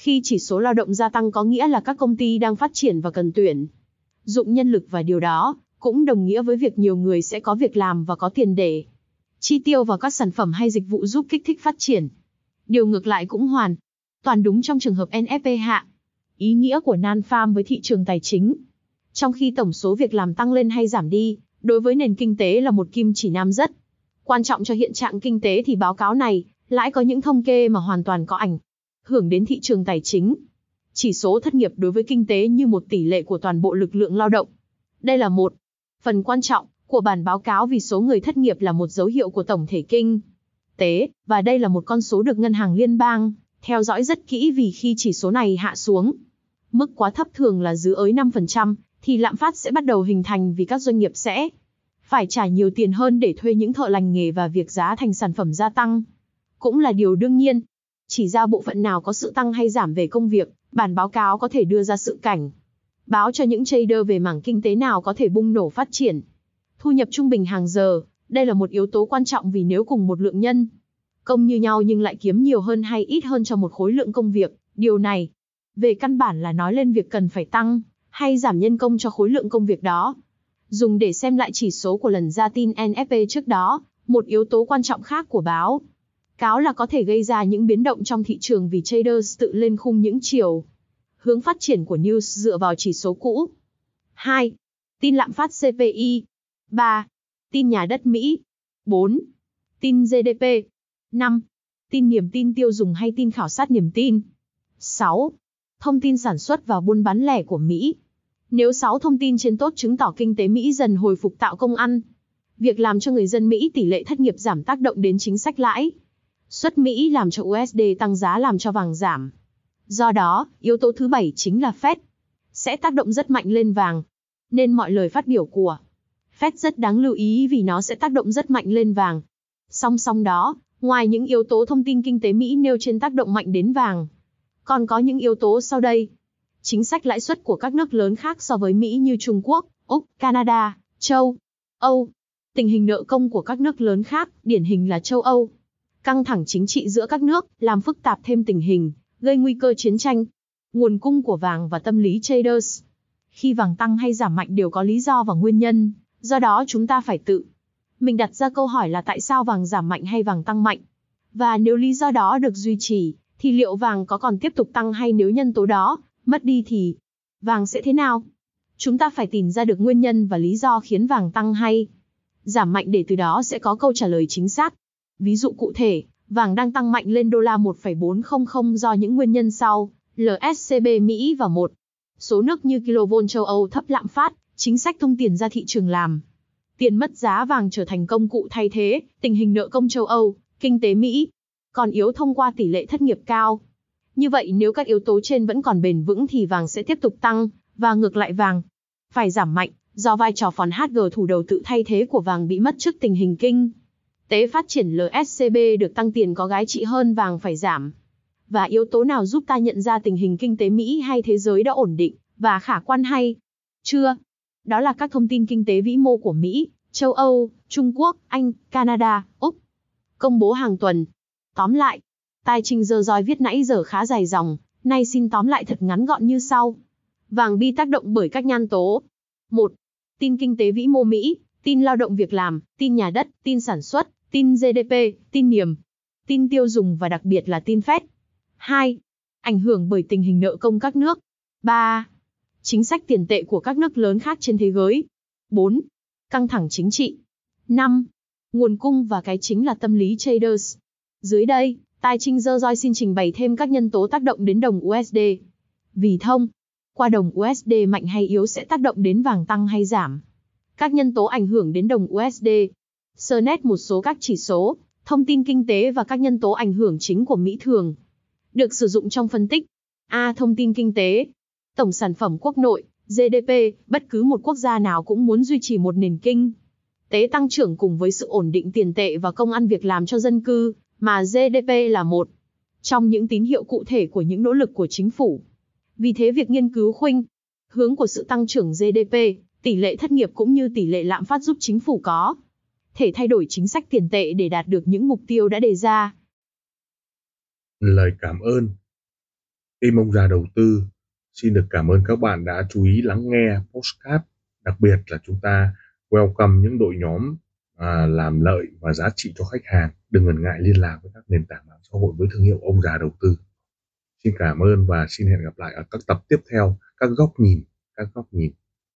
khi chỉ số lao động gia tăng có nghĩa là các công ty đang phát triển và cần tuyển dụng nhân lực và điều đó cũng đồng nghĩa với việc nhiều người sẽ có việc làm và có tiền để chi tiêu vào các sản phẩm hay dịch vụ giúp kích thích phát triển. Điều ngược lại cũng hoàn toàn đúng trong trường hợp NFP hạ. Ý nghĩa của nan farm với thị trường tài chính. Trong khi tổng số việc làm tăng lên hay giảm đi, đối với nền kinh tế là một kim chỉ nam rất quan trọng cho hiện trạng kinh tế thì báo cáo này lại có những thông kê mà hoàn toàn có ảnh hưởng đến thị trường tài chính. Chỉ số thất nghiệp đối với kinh tế như một tỷ lệ của toàn bộ lực lượng lao động. Đây là một phần quan trọng của bản báo cáo vì số người thất nghiệp là một dấu hiệu của tổng thể kinh tế, và đây là một con số được Ngân hàng Liên bang theo dõi rất kỹ vì khi chỉ số này hạ xuống, mức quá thấp thường là dưới ới 5%, thì lạm phát sẽ bắt đầu hình thành vì các doanh nghiệp sẽ phải trả nhiều tiền hơn để thuê những thợ lành nghề và việc giá thành sản phẩm gia tăng. Cũng là điều đương nhiên, chỉ ra bộ phận nào có sự tăng hay giảm về công việc, bản báo cáo có thể đưa ra sự cảnh. Báo cho những trader về mảng kinh tế nào có thể bung nổ phát triển. Thu nhập trung bình hàng giờ, đây là một yếu tố quan trọng vì nếu cùng một lượng nhân công như nhau nhưng lại kiếm nhiều hơn hay ít hơn cho một khối lượng công việc, điều này về căn bản là nói lên việc cần phải tăng hay giảm nhân công cho khối lượng công việc đó. Dùng để xem lại chỉ số của lần ra tin NFP trước đó, một yếu tố quan trọng khác của báo cáo là có thể gây ra những biến động trong thị trường vì traders tự lên khung những chiều hướng phát triển của news dựa vào chỉ số cũ. 2. Tin lạm phát CPI. 3. Tin nhà đất Mỹ. 4. Tin GDP. 5. Tin niềm tin tiêu dùng hay tin khảo sát niềm tin. 6. Thông tin sản xuất và buôn bán lẻ của Mỹ. Nếu 6 thông tin trên tốt chứng tỏ kinh tế Mỹ dần hồi phục tạo công ăn, việc làm cho người dân Mỹ tỷ lệ thất nghiệp giảm tác động đến chính sách lãi Xuất Mỹ làm cho USD tăng giá làm cho vàng giảm. Do đó, yếu tố thứ bảy chính là Fed. Sẽ tác động rất mạnh lên vàng. Nên mọi lời phát biểu của Fed rất đáng lưu ý vì nó sẽ tác động rất mạnh lên vàng. Song song đó, ngoài những yếu tố thông tin kinh tế Mỹ nêu trên tác động mạnh đến vàng, còn có những yếu tố sau đây. Chính sách lãi suất của các nước lớn khác so với Mỹ như Trung Quốc, Úc, Canada, Châu, Âu. Tình hình nợ công của các nước lớn khác, điển hình là châu Âu, Căng thẳng chính trị giữa các nước, làm phức tạp thêm tình hình, gây nguy cơ chiến tranh. Nguồn cung của vàng và tâm lý traders. Khi vàng tăng hay giảm mạnh đều có lý do và nguyên nhân, do đó chúng ta phải tự. Mình đặt ra câu hỏi là tại sao vàng giảm mạnh hay vàng tăng mạnh? Và nếu lý do đó được duy trì, thì liệu vàng có còn tiếp tục tăng hay nếu nhân tố đó mất đi thì vàng sẽ thế nào? Chúng ta phải tìm ra được nguyên nhân và lý do khiến vàng tăng hay giảm mạnh để từ đó sẽ có câu trả lời chính xác. Ví dụ cụ thể, vàng đang tăng mạnh lên đô la 1,400 do những nguyên nhân sau, LSCB Mỹ và một số nước như kV châu Âu thấp lạm phát, chính sách thông tiền ra thị trường làm. Tiền mất giá vàng trở thành công cụ thay thế, tình hình nợ công châu Âu, kinh tế Mỹ, còn yếu thông qua tỷ lệ thất nghiệp cao. Như vậy nếu các yếu tố trên vẫn còn bền vững thì vàng sẽ tiếp tục tăng, và ngược lại vàng phải giảm mạnh, do vai trò phòn HG thủ đầu tự thay thế của vàng bị mất trước tình hình kinh tế phát triển LSCB được tăng tiền có gái trị hơn vàng phải giảm. Và yếu tố nào giúp ta nhận ra tình hình kinh tế Mỹ hay thế giới đã ổn định và khả quan hay chưa? Đó là các thông tin kinh tế vĩ mô của Mỹ, châu Âu, Trung Quốc, Anh, Canada, Úc. Công bố hàng tuần. Tóm lại, tài trình giờ dòi viết nãy giờ khá dài dòng, nay xin tóm lại thật ngắn gọn như sau. Vàng bi tác động bởi các nhan tố. 1. Tin kinh tế vĩ mô Mỹ, tin lao động việc làm, tin nhà đất, tin sản xuất, tin GDP, tin niềm, tin tiêu dùng và đặc biệt là tin Fed. 2. Ảnh hưởng bởi tình hình nợ công các nước. 3. Chính sách tiền tệ của các nước lớn khác trên thế giới. 4. Căng thẳng chính trị. 5. Nguồn cung và cái chính là tâm lý traders. Dưới đây, Tài Trinh Dơ Roi xin trình bày thêm các nhân tố tác động đến đồng USD. Vì thông, qua đồng USD mạnh hay yếu sẽ tác động đến vàng tăng hay giảm. Các nhân tố ảnh hưởng đến đồng USD. Sơ nét một số các chỉ số, thông tin kinh tế và các nhân tố ảnh hưởng chính của Mỹ thường được sử dụng trong phân tích. A. Thông tin kinh tế. Tổng sản phẩm quốc nội, GDP, bất cứ một quốc gia nào cũng muốn duy trì một nền kinh tế tăng trưởng cùng với sự ổn định tiền tệ và công ăn việc làm cho dân cư, mà GDP là một trong những tín hiệu cụ thể của những nỗ lực của chính phủ. Vì thế việc nghiên cứu khuynh hướng của sự tăng trưởng GDP, tỷ lệ thất nghiệp cũng như tỷ lệ lạm phát giúp chính phủ có thể thay đổi chính sách tiền tệ để đạt được những mục tiêu đã đề ra. Lời cảm ơn Tim ông già đầu tư xin được cảm ơn các bạn đã chú ý lắng nghe postcard. Đặc biệt là chúng ta welcome những đội nhóm à, làm lợi và giá trị cho khách hàng. Đừng ngần ngại liên lạc với các nền tảng mạng xã hội với thương hiệu ông già đầu tư. Xin cảm ơn và xin hẹn gặp lại ở các tập tiếp theo, các góc nhìn, các góc nhìn.